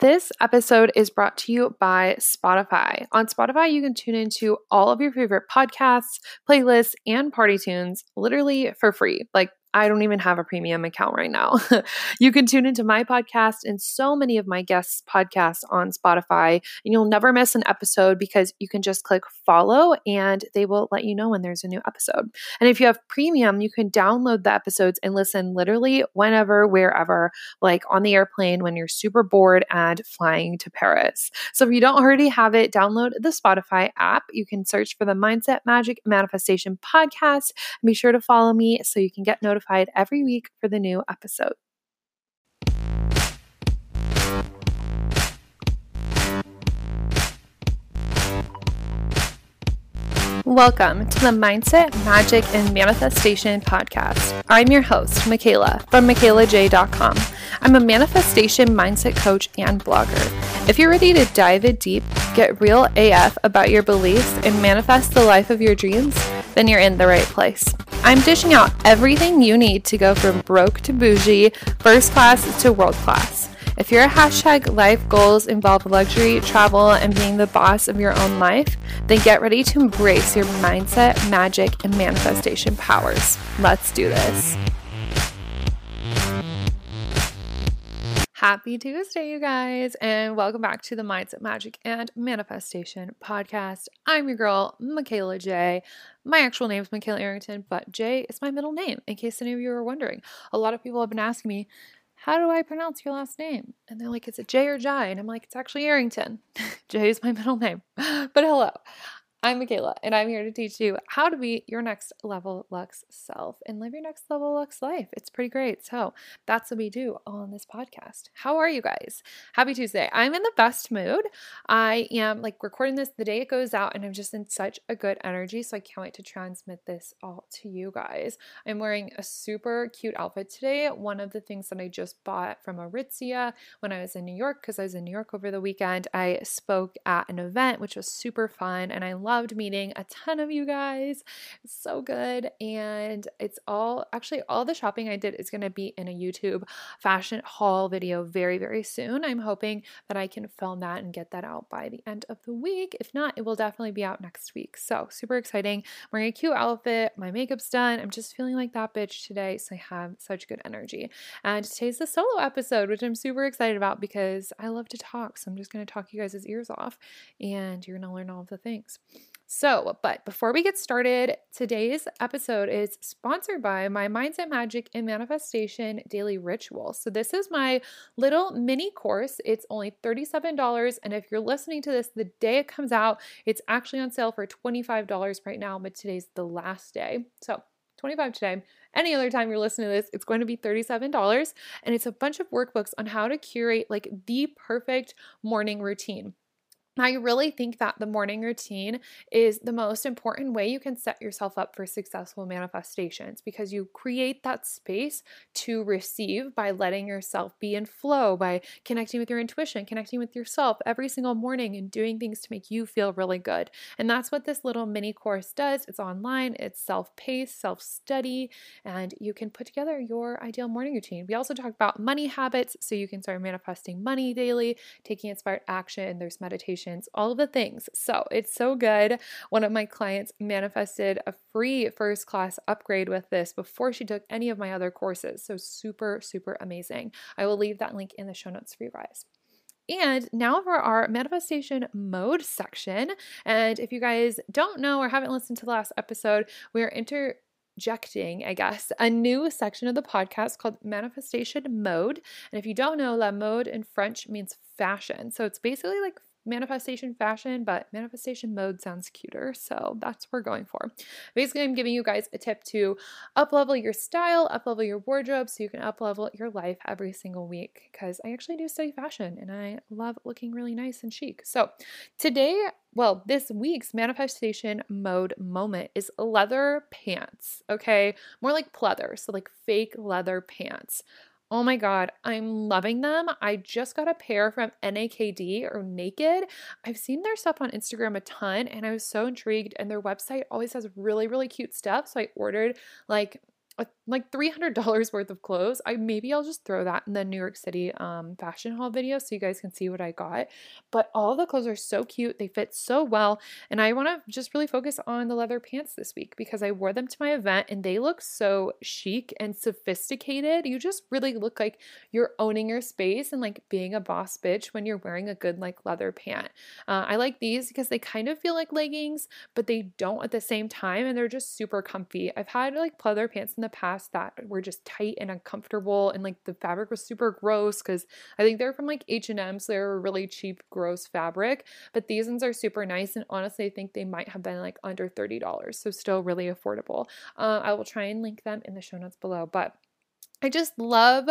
This episode is brought to you by Spotify. On Spotify, you can tune into all of your favorite podcasts, playlists, and party tunes literally for free. Like I don't even have a premium account right now. you can tune into my podcast and so many of my guests' podcasts on Spotify, and you'll never miss an episode because you can just click follow and they will let you know when there's a new episode. And if you have premium, you can download the episodes and listen literally whenever, wherever, like on the airplane when you're super bored and flying to Paris. So if you don't already have it, download the Spotify app. You can search for the Mindset Magic Manifestation podcast and be sure to follow me so you can get notified notified every week for the new episode. Welcome to the Mindset, Magic, and Manifestation podcast. I'm your host, Mikayla from MikaylaJai.com. I'm a manifestation mindset coach and blogger. If you're ready to dive in deep, get real AF about your beliefs, and manifest the life of your dreams, then you're in the right place. I'm dishing out everything you need to go from broke to bougie, first class to world class. If your hashtag life goals involve luxury, travel, and being the boss of your own life, then get ready to embrace your mindset, magic, and manifestation powers. Let's do this. Happy Tuesday, you guys, and welcome back to the Mindset, Magic, and Manifestation podcast. I'm your girl, Mikayla J. My actual name is Mikayla Arrington, but J is my middle name, in case any of you are wondering. A lot of people have been asking me, how do I pronounce your last name? And they're like, is it J or Jai? And I'm like, it's actually Arrington. J is my middle name. But hello. I'm Mikayla, and I'm here to teach you how to be your next level Lux self and live your next level Lux life. It's pretty great. So, that's what we do on this podcast. How are you guys? Happy Tuesday. I'm in the best mood. I am like recording this the day it goes out, and I'm just in such a good energy. So, I can't wait to transmit this all to you guys. I'm wearing a super cute outfit today. One of the things that I just bought from Aritzia when I was in New York, because I was in New York over the weekend, I spoke at an event, which was super fun, and I loved meeting a ton of you guys. It's so good. And it's all actually all the shopping I did is going to be in a YouTube fashion haul video very, very soon. I'm hoping that I can film that and get that out by the end of the week. If not, it will definitely be out next week. So super exciting. I'm wearing a cute outfit. My makeup's done. I'm just feeling like that bitch today. So I have such good energy. And today's the solo episode, which I'm super excited about because I love to talk. So I'm just going to talk you guys' ears off and you're going to learn all of the things. So, but before we get started, today's episode is sponsored by my Mindset Magic and Manifestation Daily Ritual. So, this is my little mini course. It's only $37. And if you're listening to this the day it comes out, it's actually on sale for $25 right now, but today's the last day. So, 25 today. Any other time you're listening to this, it's going to be $37 and it's a bunch of workbooks on how to curate like the perfect morning routine. I really think that the morning routine is the most important way you can set yourself up for successful manifestations because you create that space to receive by letting yourself be in flow, by connecting with your intuition, connecting with yourself every single morning and doing things to make you feel really good. And that's what this little mini course does. It's online, it's self paced, self study, and you can put together your ideal morning routine. We also talk about money habits so you can start manifesting money daily, taking inspired action. There's meditation all of the things. So it's so good. One of my clients manifested a free first class upgrade with this before she took any of my other courses. So super, super amazing. I will leave that link in the show notes for you guys. And now for our manifestation mode section. And if you guys don't know or haven't listened to the last episode, we're inter injecting, I guess, a new section of the podcast called Manifestation Mode. And if you don't know, la mode in French means fashion. So it's basically like manifestation fashion, but manifestation mode sounds cuter. So that's what we're going for. Basically, I'm giving you guys a tip to up level your style, up level your wardrobe so you can up level your life every single week because I actually do study fashion and I love looking really nice and chic. So today, well, this week's manifestation mode moment is leather pants, okay? More like pleather, so like fake leather pants. Oh my God, I'm loving them. I just got a pair from NAKD or Naked. I've seen their stuff on Instagram a ton and I was so intrigued. And their website always has really, really cute stuff. So I ordered like like $300 worth of clothes. I maybe I'll just throw that in the New York City um, fashion haul video so you guys can see what I got. But all the clothes are so cute. They fit so well. And I want to just really focus on the leather pants this week because I wore them to my event and they look so chic and sophisticated. You just really look like you're owning your space and like being a boss bitch when you're wearing a good like leather pant. Uh, I like these because they kind of feel like leggings, but they don't at the same time and they're just super comfy. I've had like pleather pants in the past that were just tight and uncomfortable and like the fabric was super gross because I think they're from like H&M so they're a really cheap gross fabric but these ones are super nice and honestly I think they might have been like under $30 so still really affordable. Uh, I will try and link them in the show notes below but I just love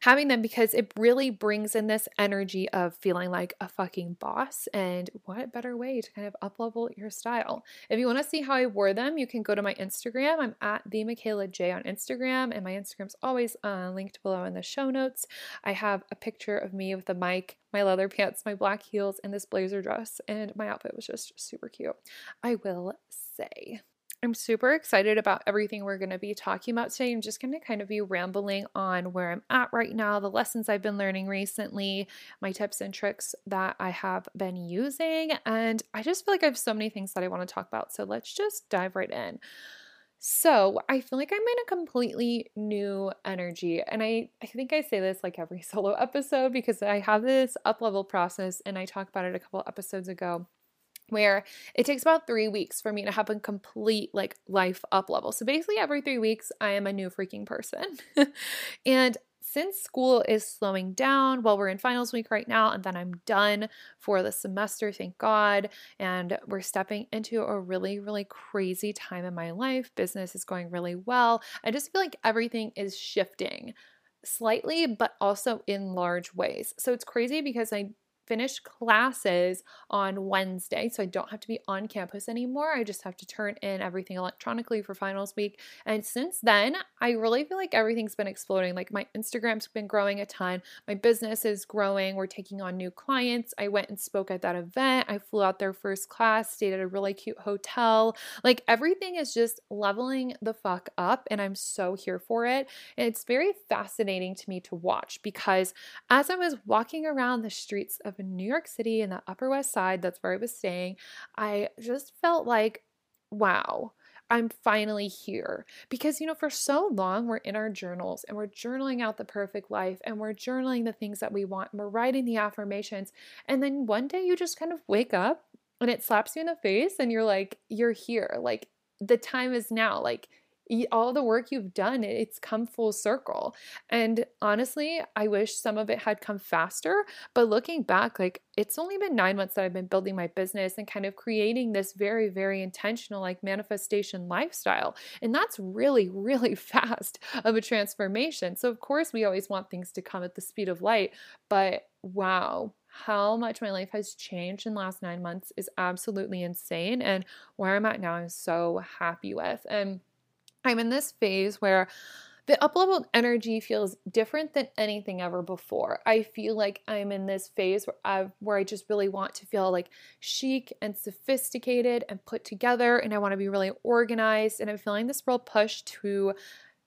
having them because it really brings in this energy of feeling like a fucking boss. And what better way to kind of uplevel your style? If you want to see how I wore them, you can go to my Instagram. I'm at the Mikayla J on Instagram, and my Instagram's always uh, linked below in the show notes. I have a picture of me with the mic, my leather pants, my black heels, and this blazer dress, and my outfit was just super cute. I will say. I'm super excited about everything we're going to be talking about today. I'm just going to kind of be rambling on where I'm at right now, the lessons I've been learning recently, my tips and tricks that I have been using. And I just feel like I have so many things that I want to talk about. So let's just dive right in. So I feel like I'm in a completely new energy. And I, I think I say this like every solo episode because I have this up level process and I talked about it a couple episodes ago where it takes about three weeks for me to have a complete like life up level. So basically, every three weeks, I am a new freaking person. and since school is slowing down, well, we're in finals week right now, and then I'm done for the semester, thank God. And we're stepping into a really, really crazy time in my life. Business is going really well. I just feel like everything is shifting slightly, but also in large ways. So it's crazy because I finish classes on Wednesday. So I don't have to be on campus anymore. I just have to turn in everything electronically for finals week. And since then, I really feel like everything's been exploding. Like my Instagram's been growing a ton, my business is growing. We're taking on new clients. I went and spoke at that event. I flew out there first class, stayed at a really cute hotel. Like everything is just leveling the fuck up. And I'm so here for it. And it's very fascinating to me to watch because as I was walking around the streets of in New York City in the Upper West Side. That's where I was staying. I just felt like, wow. I'm finally here. Because, you know, for so long we're in our journals and we're journaling out the perfect life and we're journaling the things that we want and we're writing the affirmations. And then one day you just kind of wake up and it slaps you in the face and you're like, you're here. Like, the time is now. Like, all the work you've done, it's come full circle. And honestly, I wish some of it had come faster. But looking back, like it's only been nine months that I've been building my business and kind of creating this very, very intentional, like manifestation lifestyle. And that's really, really fast of a transformation. So, of course, we always want things to come at the speed of light. But wow, how much my life has changed in the last nine months is absolutely insane. And where I'm at now, I'm so happy with. And I'm in this phase where the upleveled energy feels different than anything ever before. I feel like I'm in this phase where I where I just really want to feel like chic and sophisticated and put together and I want to be really organized and I'm feeling this real push to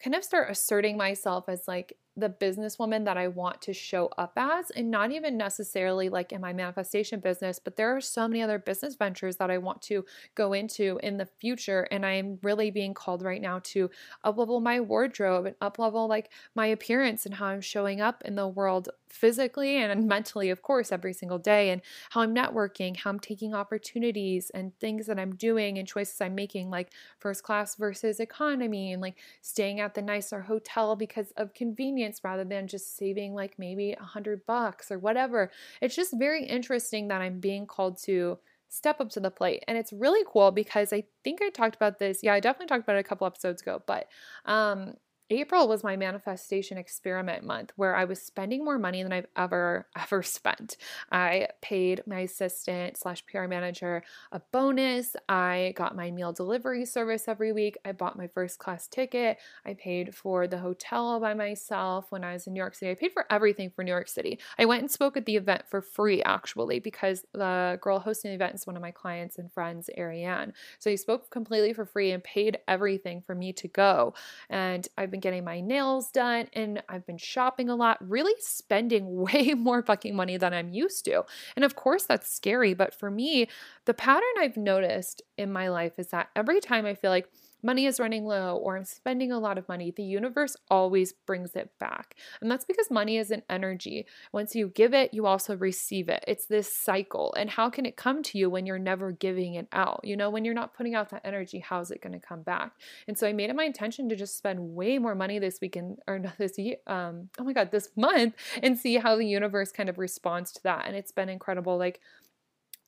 kind of start asserting myself as like the businesswoman that I want to show up as, and not even necessarily like in my manifestation business, but there are so many other business ventures that I want to go into in the future. And I am really being called right now to uplevel my wardrobe and uplevel like my appearance and how I'm showing up in the world physically and mentally, of course, every single day, and how I'm networking, how I'm taking opportunities and things that I'm doing and choices I'm making, like first class versus economy, and like staying at the nicer hotel because of convenience rather than just saving like maybe a hundred bucks or whatever. It's just very interesting that I'm being called to step up to the plate. And it's really cool because I think I talked about this. Yeah, I definitely talked about it a couple episodes ago, but um April was my manifestation experiment month where I was spending more money than I've ever, ever spent. I paid my assistant slash PR manager a bonus. I got my meal delivery service every week. I bought my first class ticket. I paid for the hotel by myself when I was in New York City. I paid for everything for New York City. I went and spoke at the event for free actually because the girl hosting the event is one of my clients and friends, Ariane. So he spoke completely for free and paid everything for me to go. And I've been getting my nails done and I've been shopping a lot, really spending way more fucking money than I'm used to. And of course, that's scary. But for me, the pattern I've noticed in my life is that every time I feel like money is running low or I'm spending a lot of money, the universe always brings it back. And that's because money is an energy. Once you give it, you also receive it. It's this cycle. And how can it come to you when you're never giving it out? You know, when you're not putting out that energy, how's it going to come back? And so I made it my intention to just spend way more money this weekend or this year, um, oh my God, this month and see how the universe kind of responds to that. And it's been incredible. Like,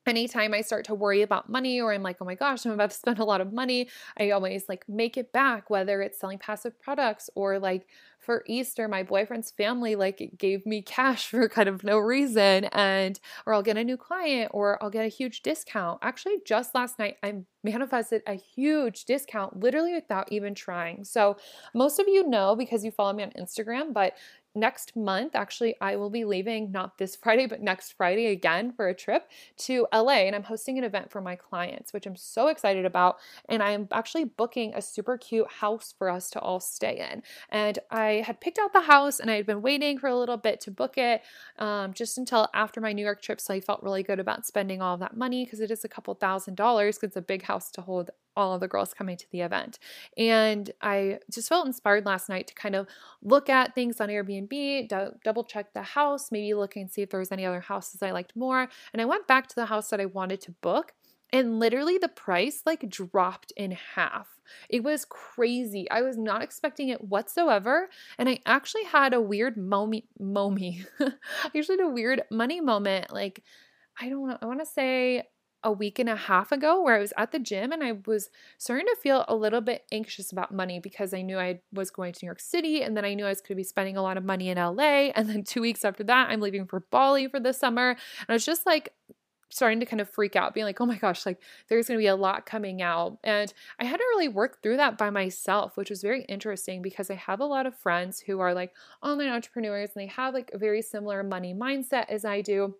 anytime I start to worry about money or I'm like, oh my gosh, I'm about to spend a lot of money, I always like make it back, whether it's selling passive products or like for Easter, my boyfriend's family like gave me cash for kind of no reason and or I'll get a new client or I'll get a huge discount. Actually, just last night I manifested a huge discount literally without even trying. So, most of you know because you follow me on Instagram, but next month, actually, I will be leaving not this Friday, but next Friday again for a trip to LA. And I'm hosting an event for my clients, which I'm so excited about. And I'm actually booking a super cute house for us to all stay in. And I had picked out the house and I had been waiting for a little bit to book it um, just until after my New York trip. So I felt really good about spending all that money because it is a couple thousand dollars because it's a big house to hold all of the girls coming to the event. And I just felt inspired last night to kind of look at things on Airbnb, double check the house, maybe look and see if there was any other houses I liked more. And I went back to the house that I wanted to book and literally the price like dropped in half. It was crazy. I was not expecting it whatsoever. And I actually had a weird mommy, mommy. I usually had a weird money moment. Like, I don't know, I want to say a week and a half ago where I was at the gym and I was starting to feel a little bit anxious about money because I knew I was going to New York City and then I knew I was going to be spending a lot of money in LA. And then two weeks after that, I'm leaving for Bali for the summer. And I was just like, starting to kind of freak out, being like, oh my gosh, like there's going to be a lot coming out. And I had to really work through that by myself, which was very interesting because I have a lot of friends who are like online entrepreneurs and they have like a very similar money mindset as I do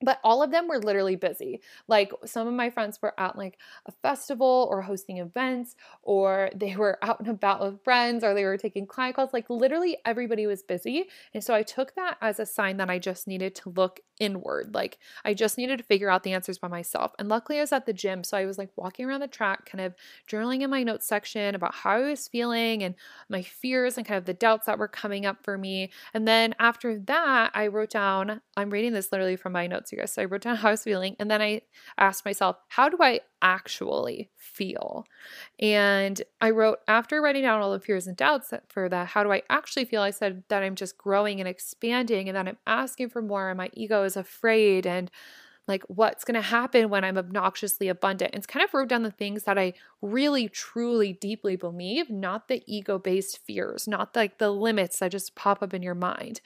but all of them were literally busy. Like some of my friends were at like a festival or hosting events, or they were out and about with friends, or they were taking client calls. Like literally everybody was busy. And so I took that as a sign that I just needed to look inward. Like I just needed to figure out the answers by myself. And luckily I was at the gym. So I was like walking around the track, kind of journaling in my notes section about how I was feeling and my fears and kind of the doubts that were coming up for me. And then after that, I wrote down, I'm reading this literally from my notes, you guys. So I wrote down how I was feeling. And then I asked myself, how do I actually feel? And I wrote, after writing down all the fears and doubts for that, how do I actually feel? I said that I'm just growing and expanding and that I'm asking for more and my ego is afraid and like what's going to happen when I'm obnoxiously abundant. It's kind of wrote down the things that I really, truly, deeply believe, not the ego based fears, not like the limits that just pop up in your mind.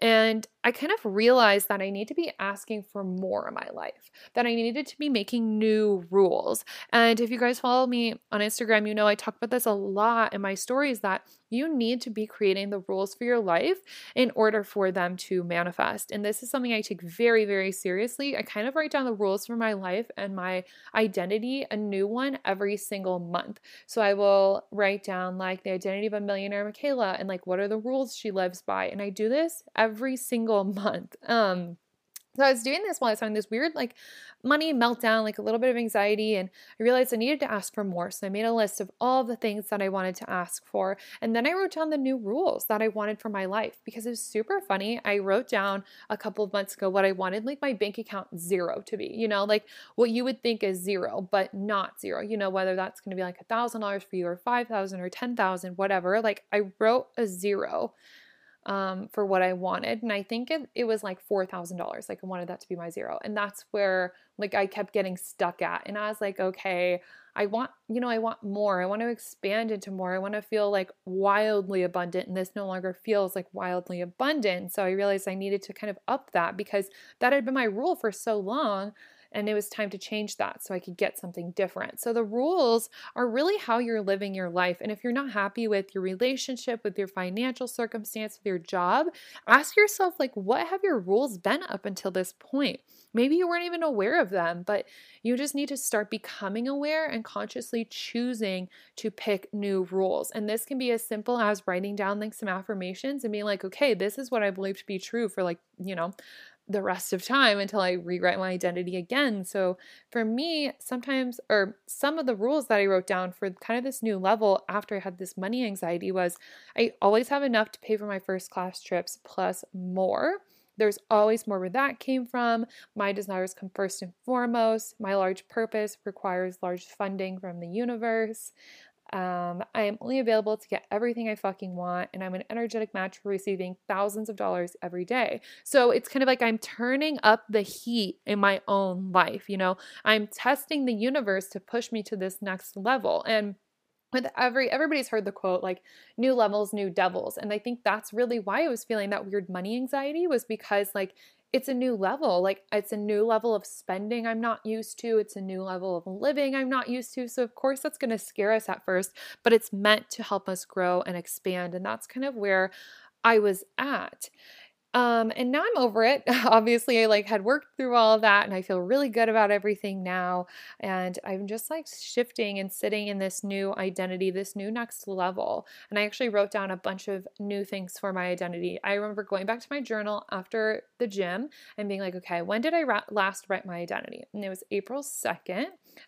And I kind of realized that I need to be asking for more in my life, that I needed to be making new rules. And if you guys follow me on Instagram, you know I talk about this a lot in my stories that you need to be creating the rules for your life in order for them to manifest. And this is something I take very, very seriously. I kind of write down the rules for my life and my identity, a new one every single month. So I will write down like the identity of a millionaire Mikayla and like what are the rules she lives by. And I do this every single month. Um, so I was doing this while I was having this weird like money meltdown, like a little bit of anxiety, and I realized I needed to ask for more. So I made a list of all the things that I wanted to ask for. And then I wrote down the new rules that I wanted for my life because it was super funny. I wrote down a couple of months ago what I wanted like my bank account zero to be, you know, like what you would think is zero, but not zero, you know, whether that's going to be like a thousand dollars for you or five thousand or ten thousand, whatever. Like I wrote a zero um, for what I wanted. And I think it, it was like $4,000. Like I wanted that to be my zero. And that's where like I kept getting stuck at. And I was like, okay, I want, you know, I want more. I want to expand into more. I want to feel like wildly abundant. And this no longer feels like wildly abundant. So I realized I needed to kind of up that because that had been my rule for so long and it was time to change that so I could get something different. So the rules are really how you're living your life. And if you're not happy with your relationship, with your financial circumstance, with your job, ask yourself like what have your rules been up until this point? Maybe you weren't even aware of them, but you just need to start becoming aware and consciously choosing to pick new rules. And this can be as simple as writing down like some affirmations and being like, okay, this is what I believe to be true for like, you know, the rest of time until I rewrite my identity again. So for me, sometimes or some of the rules that I wrote down for kind of this new level after I had this money anxiety was I always have enough to pay for my first class trips plus more. There's always more where that came from. My desires come first and foremost. My large purpose requires large funding from the universe. Um, I am only available to get everything I fucking want, and I'm an energetic match for receiving thousands of dollars every day. So it's kind of like I'm turning up the heat in my own life. You know, I'm testing the universe to push me to this next level. And with every everybody's heard the quote like new levels new devils and i think that's really why i was feeling that weird money anxiety was because like it's a new level. Like it's a new level of spending I'm not used to. It's a new level of living I'm not used to. So, of course, that's going to scare us at first, but it's meant to help us grow and expand. And that's kind of where I was at. Um, and now I'm over it. Obviously, I like had worked through all of that and I feel really good about everything now. And I'm just like shifting and sitting in this new identity, this new next level. And I actually wrote down a bunch of new things for my identity. I remember going back to my journal after the gym and being like, okay, when did I ra- last write my identity? And it was April 2nd.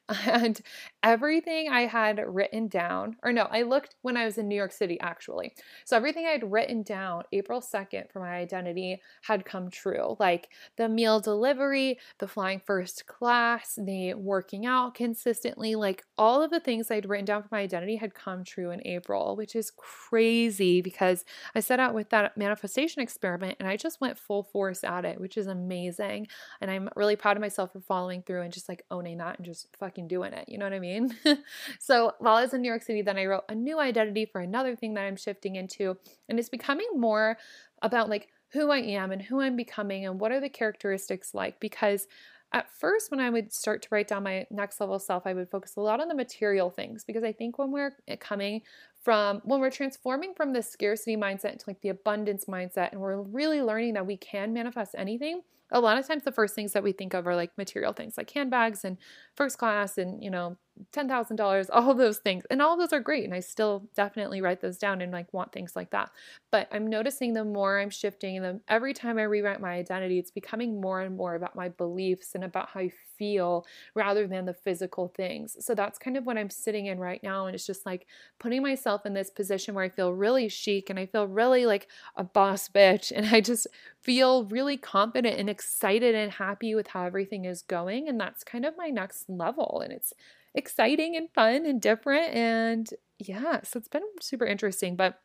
And everything I had written down, or no, I looked when I was in New York City actually. So everything I had written down April 2nd for my identity had come true. Like the meal delivery, the flying first class, the working out consistently, like all of the things I'd written down for my identity had come true in April, which is crazy because I set out with that manifestation experiment and I just went full force at it, which is amazing. And I'm really proud of myself for following through and just like owning that and just fucking doing it. You know what I mean? so while I was in New York City, then I wrote a new identity for another thing that I'm shifting into. And it's becoming more about like who I am and who I'm becoming and what are the characteristics like because at first when I would start to write down my next level self, I would focus a lot on the material things because I think when we're eh, coming from when we're transforming from the scarcity mindset to like the abundance mindset and we're really learning that we can manifest anything, a lot of times the first things that we think of are like material things like handbags and first class and you know $10,000, all those things. And all those are great. And I still definitely write those down and like want things like that. But I'm noticing the more I'm shifting them, every time I rewrite my identity, it's becoming more and more about my beliefs and about how I feel rather than the physical things. So that's kind of what I'm sitting in right now. And it's just like putting myself in this position where I feel really chic and I feel really like a boss bitch. And I just feel really confident and excited and happy with how everything is going. And that's kind of my next level. And it's exciting and fun and different. And yeah, so it's been super interesting. But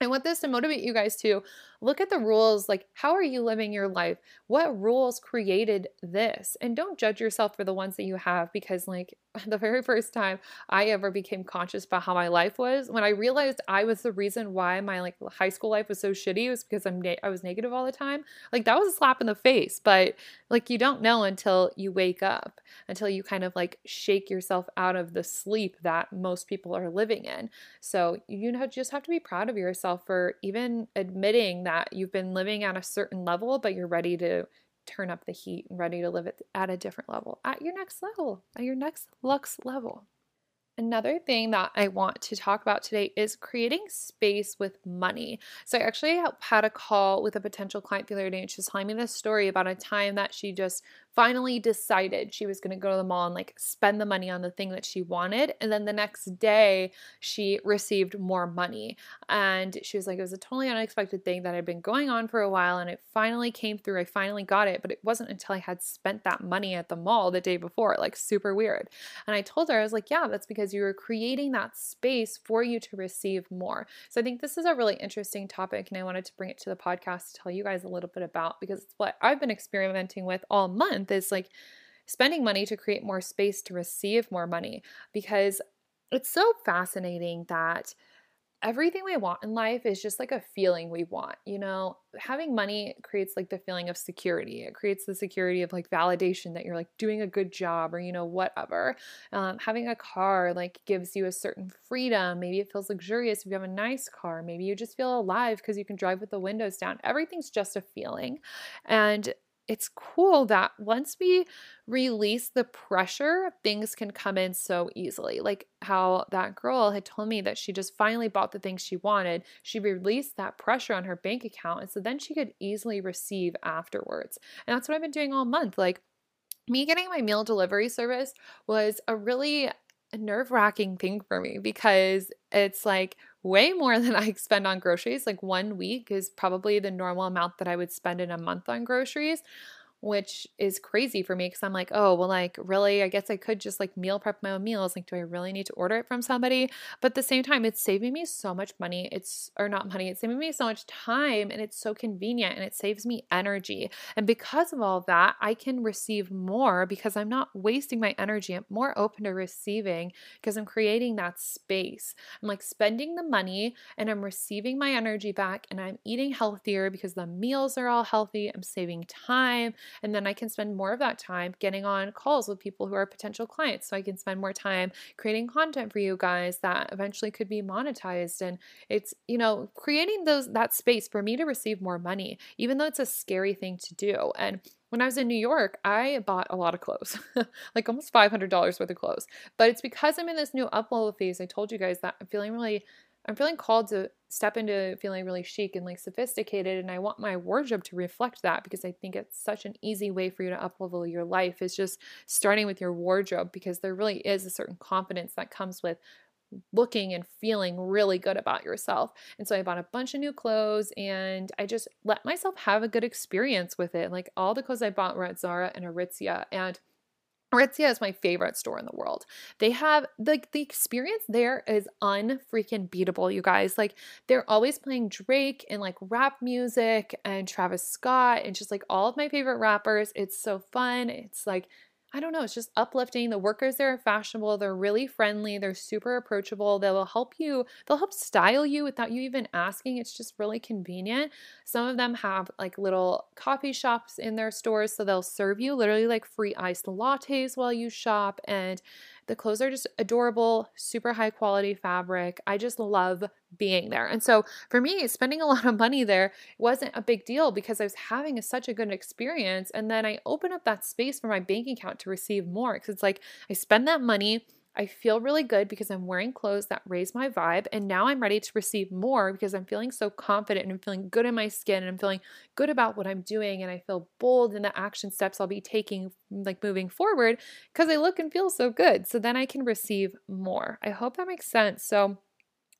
I want this to motivate you guys to look at the rules. Like, how are you living your life? What rules created this? And don't judge yourself for the ones that you have because, like, the very first time I ever became conscious about how my life was, when I realized I was the reason why my like high school life was so shitty, was because I'm na- I was negative all the time. Like, that was a slap in the face. But like, you don't know until you wake up, until you kind of like shake yourself out of the sleep that most people are living in. So you know, just have to be proud of yourself for even admitting that you've been living at a certain level, but you're ready to turn up the heat and ready to live at, at a different level, at your next level, at your next lux level. Another thing that I want to talk about today is creating space with money. So, I actually had a call with a potential client the other day, and she was telling me this story about a time that she just finally decided she was going to go to the mall and like spend the money on the thing that she wanted. And then the next day, she received more money. And she was like, it was a totally unexpected thing that had been going on for a while. And it finally came through. I finally got it. But it wasn't until I had spent that money at the mall the day before, like super weird. And I told her, I was like, yeah, that's because you were creating that space for you to receive more. So I think this is a really interesting topic. And I wanted to bring it to the podcast to tell you guys a little bit about because it's what I've been experimenting with all month month is like spending money to create more space to receive more money because it's so fascinating that everything we want in life is just like a feeling we want. You know, having money creates like the feeling of security. It creates the security of like validation that you're like doing a good job or, you know, whatever. Um, having a car like gives you a certain freedom. Maybe it feels luxurious if you have a nice car. Maybe you just feel alive because you can drive with the windows down. Everything's just a feeling. And it's cool that once we release the pressure, things can come in so easily. Like how that girl had told me that she just finally bought the things she wanted. She released that pressure on her bank account. And so then she could easily receive afterwards. And that's what I've been doing all month. Like, me getting my meal delivery service was a really nerve wracking thing for me because it's like way more than I spend on groceries. Like one week is probably the normal amount that I would spend in a month on groceries which is crazy for me because I'm like, oh, well, like, really, I guess I could just like meal prep my own meals. Like, do I really need to order it from somebody? But at the same time, it's saving me so much money. It's, or not money, it's saving me so much time and it's so convenient and it saves me energy. And because of all that, I can receive more because I'm not wasting my energy. I'm more open to receiving because I'm creating that space. I'm like spending the money and I'm receiving my energy back and I'm eating healthier because the meals are all healthy. I'm saving time. And then I can spend more of that time getting on calls with people who are potential clients. So I can spend more time creating content for you guys that eventually could be monetized. And it's, you know, creating those that space for me to receive more money, even though it's a scary thing to do. And when I was in New York, I bought a lot of clothes, like almost $500 worth of clothes. But it's because I'm in this new upload phase. I told you guys that I'm feeling really I'm feeling called to step into feeling really chic and like sophisticated and I want my wardrobe to reflect that because I think it's such an easy way for you to uplevel your life is just starting with your wardrobe because there really is a certain confidence that comes with looking and feeling really good about yourself. And so I bought a bunch of new clothes and I just let myself have a good experience with it. Like all the clothes I bought were at Zara and Aritzia and Aritzia is my favorite store in the world. They have like the, the experience there is unfreaking beatable, you guys. Like they're always playing Drake and like rap music and Travis Scott and just like all of my favorite rappers. It's so fun. It's like I don't know, it's just uplifting. The workers there are fashionable, they're really friendly, they're super approachable. They will help you, they'll help style you without you even asking. It's just really convenient. Some of them have like little coffee shops in their stores, so they'll serve you literally like free iced lattes while you shop. And the clothes are just adorable, super high quality fabric. I just love being there. And so for me, spending a lot of money there wasn't a big deal because I was having a, such a good experience. And then I open up that space for my bank account to receive more because it's like I spend that money I feel really good because I'm wearing clothes that raise my vibe. And now I'm ready to receive more because I'm feeling so confident and I'm feeling good in my skin and I'm feeling good about what I'm doing. And I feel bold in the action steps I'll be taking, like moving forward, because I look and feel so good. So then I can receive more. I hope that makes sense. So,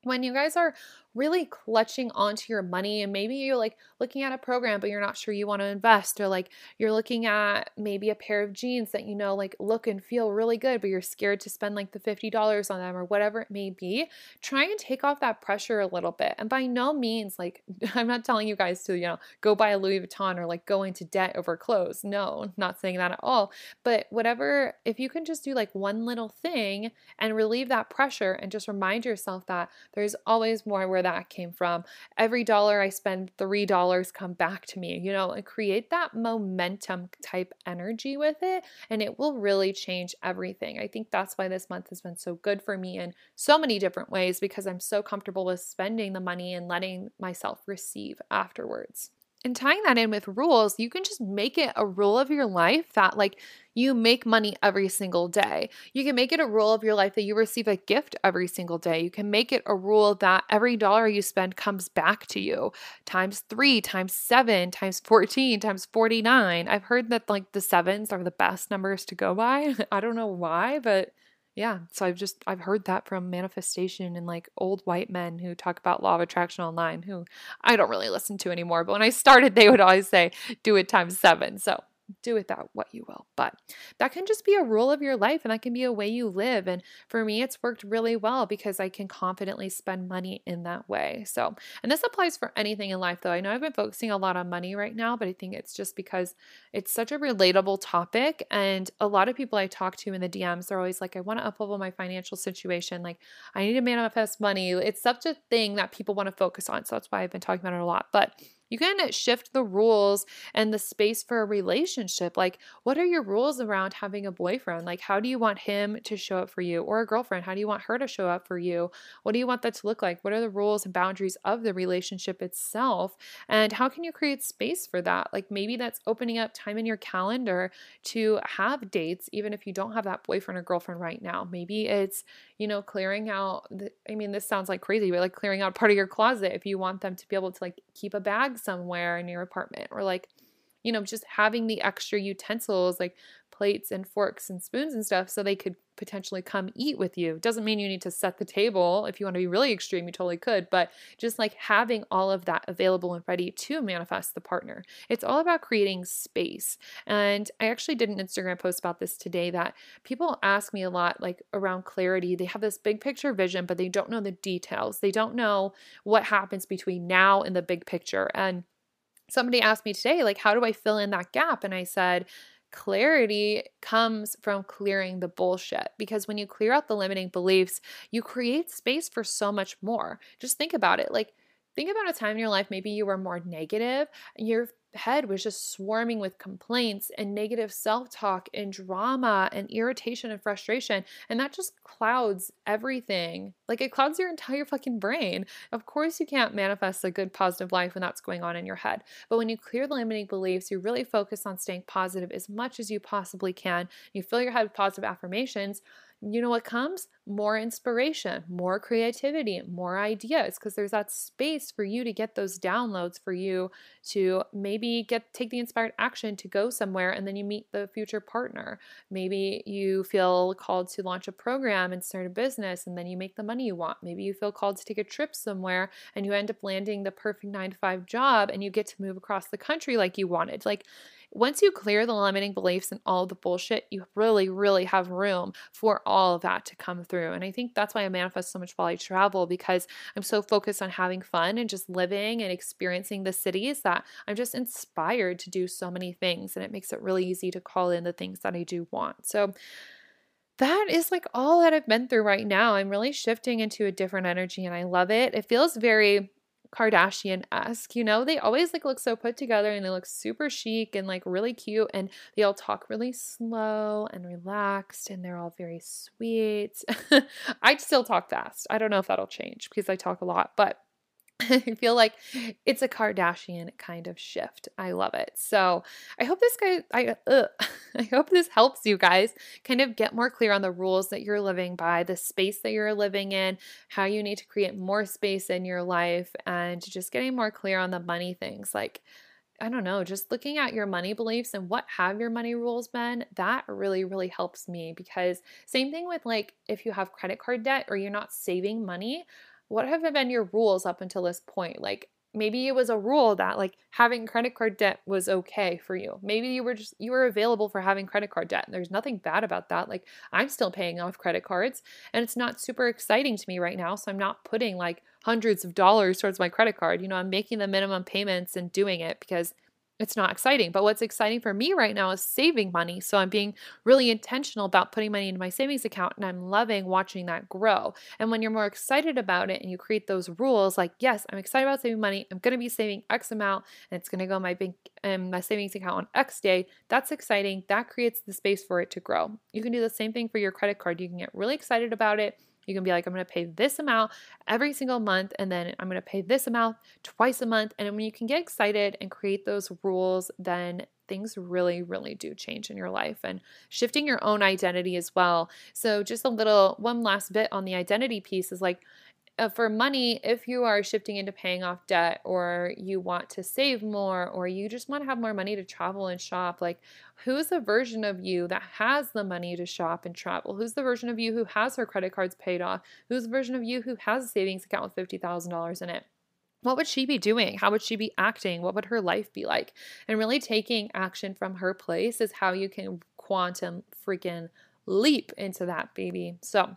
when you guys are really clutching onto your money and maybe you're like looking at a program but you're not sure you want to invest or like you're looking at maybe a pair of jeans that you know like look and feel really good but you're scared to spend like the $50 on them or whatever it may be try and take off that pressure a little bit. And by no means like I'm not telling you guys to you know go buy a Louis Vuitton or like go into debt over clothes. No not saying that at all. But whatever if you can just do like one little thing and relieve that pressure and just remind yourself that there's always more where that came from. Every dollar I spend, $3 come back to me, you know, and create that momentum type energy with it. And it will really change everything. I think that's why this month has been so good for me in so many different ways because I'm so comfortable with spending the money and letting myself receive afterwards. And tying that in with rules, you can just make it a rule of your life that, like, you make money every single day. You can make it a rule of your life that you receive a gift every single day. You can make it a rule that every dollar you spend comes back to you times three, times seven, times 14, times 49. I've heard that, like, the sevens are the best numbers to go by. I don't know why, but yeah so i've just i've heard that from manifestation and like old white men who talk about law of attraction online who i don't really listen to anymore but when i started they would always say do it times seven so do with that what you will. But that can just be a rule of your life and that can be a way you live. And for me, it's worked really well because I can confidently spend money in that way. So, and this applies for anything in life, though. I know I've been focusing a lot on money right now, but I think it's just because it's such a relatable topic. And a lot of people I talk to in the DMs are always like, I want to uplevel my financial situation. Like, I need to manifest money. It's such a thing that people want to focus on. So that's why I've been talking about it a lot. But you can shift the rules and the space for a relationship. Like, what are your rules around having a boyfriend? Like, how do you want him to show up for you? Or a girlfriend? How do you want her to show up for you? What do you want that to look like? What are the rules and boundaries of the relationship itself? And how can you create space for that? Like, maybe that's opening up time in your calendar to have dates, even if you don't have that boyfriend or girlfriend right now. Maybe it's, you know, clearing out, the, I mean, this sounds like crazy, but like clearing out part of your closet if you want them to be able to like keep a bag somewhere in your apartment or like you know just having the extra utensils like plates and forks and spoons and stuff so they could potentially come eat with you. Doesn't mean you need to set the table. If you want to be really extreme, you totally could, but just like having all of that available and ready to manifest the partner. It's all about creating space. And I actually did an Instagram post about this today that people ask me a lot like around clarity. They have this big picture vision, but they don't know the details. They don't know what happens between now and the big picture. And somebody asked me today, like, how do I fill in that gap? And I said, clarity comes from clearing the bullshit because when you clear out the limiting beliefs, you create space for so much more. Just think about it. Like, think about a time in your life maybe you were more negative and you're head was just swarming with complaints and negative self talk and drama and irritation and frustration. And that just clouds everything. Like it clouds your entire fucking brain. Of course, you can't manifest a good, positive life when that's going on in your head. But when you clear the limiting beliefs, you really focus on staying positive as much as you possibly can. You fill your head with positive affirmations you know what comes? More inspiration, more creativity, more ideas because there's that space for you to get those downloads for you to maybe get take the inspired action to go somewhere and then you meet the future partner. Maybe you feel called to launch a program and start a business and then you make the money you want. Maybe you feel called to take a trip somewhere and you end up landing the perfect 9 to 5 job and you get to move across the country like you wanted. Like once you clear the limiting beliefs and all the bullshit, you really, really have room for all of that to come through. And I think that's why I manifest so much while I travel because I'm so focused on having fun and just living and experiencing the cities that I'm just inspired to do so many things. And it makes it really easy to call in the things that I do want. So, that is like all that I've been through right now. I'm really shifting into a different energy and I love it. It feels very Kardashian esque, you know? They always like look so put together and they look super chic and like really cute and they all talk really slow and relaxed and they're all very sweet. I still talk fast. I don't know if that'll change because I talk a lot, but I feel like it's a Kardashian kind of shift. I love it. So I hope this guy, I, uh, I hope this helps you guys kind of get more clear on the rules that you're living by, the space that you're living in, how you need to create more space in your life, and just getting more clear on the money things. Like, I don't know, just looking at your money beliefs and what have your money rules been, that really, really helps me because same thing with like if you have credit card debt or you're not saving money, what have been your rules up until this point? Like maybe it was a rule that like having credit card debt was okay for you. Maybe you were just you were available for having credit card debt. And there's nothing bad about that. Like I'm still paying off credit cards and it's not super exciting to me right now, so I'm not putting like hundreds of dollars towards my credit card. You know, I'm making the minimum payments and doing it because it's not exciting. But what's exciting for me right now is saving money. So I'm being really intentional about putting money into my savings account and I'm loving watching that grow. And when you're more excited about it and you create those rules like, yes, I'm excited about saving money. I'm going to be saving X amount and it's going to go in my bank and my savings account on X day. That's exciting. That creates the space for it to grow. You can do the same thing for your credit card. You can get really excited about it You can be like, I'm going to pay this amount every single month, and then I'm going to pay this amount twice a month. And when you can get excited and create those rules, then things really, really do change in your life and shifting your own identity as well. So, just a little one last bit on the identity piece is like, uh, for money, if you are shifting into paying off debt or you want to save more or you just want to have more money to travel and shop, like who's the version of you that has the money to shop and travel? Who's the version of you who has her credit cards paid off? Who's the version of you who has a savings account with $50,000 in it? What would she be doing? How would she be acting? What would her life be like? And really taking action from her place is how you can quantum freaking leap into that baby. So,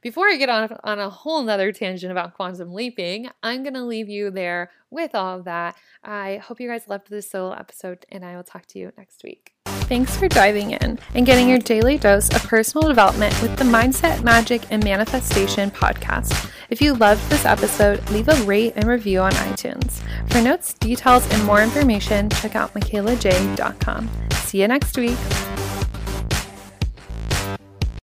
before I get on, on a whole nother tangent about quantum leaping, I'm going to leave you there with all of that. I hope you guys loved this solo episode, and I will talk to you next week. Thanks for diving in and getting your daily dose of personal development with the Mindset, Magic, and Manifestation podcast. If you loved this episode, leave a rate and review on iTunes. For notes, details, and more information, check out mikaylajai.com. See you next week.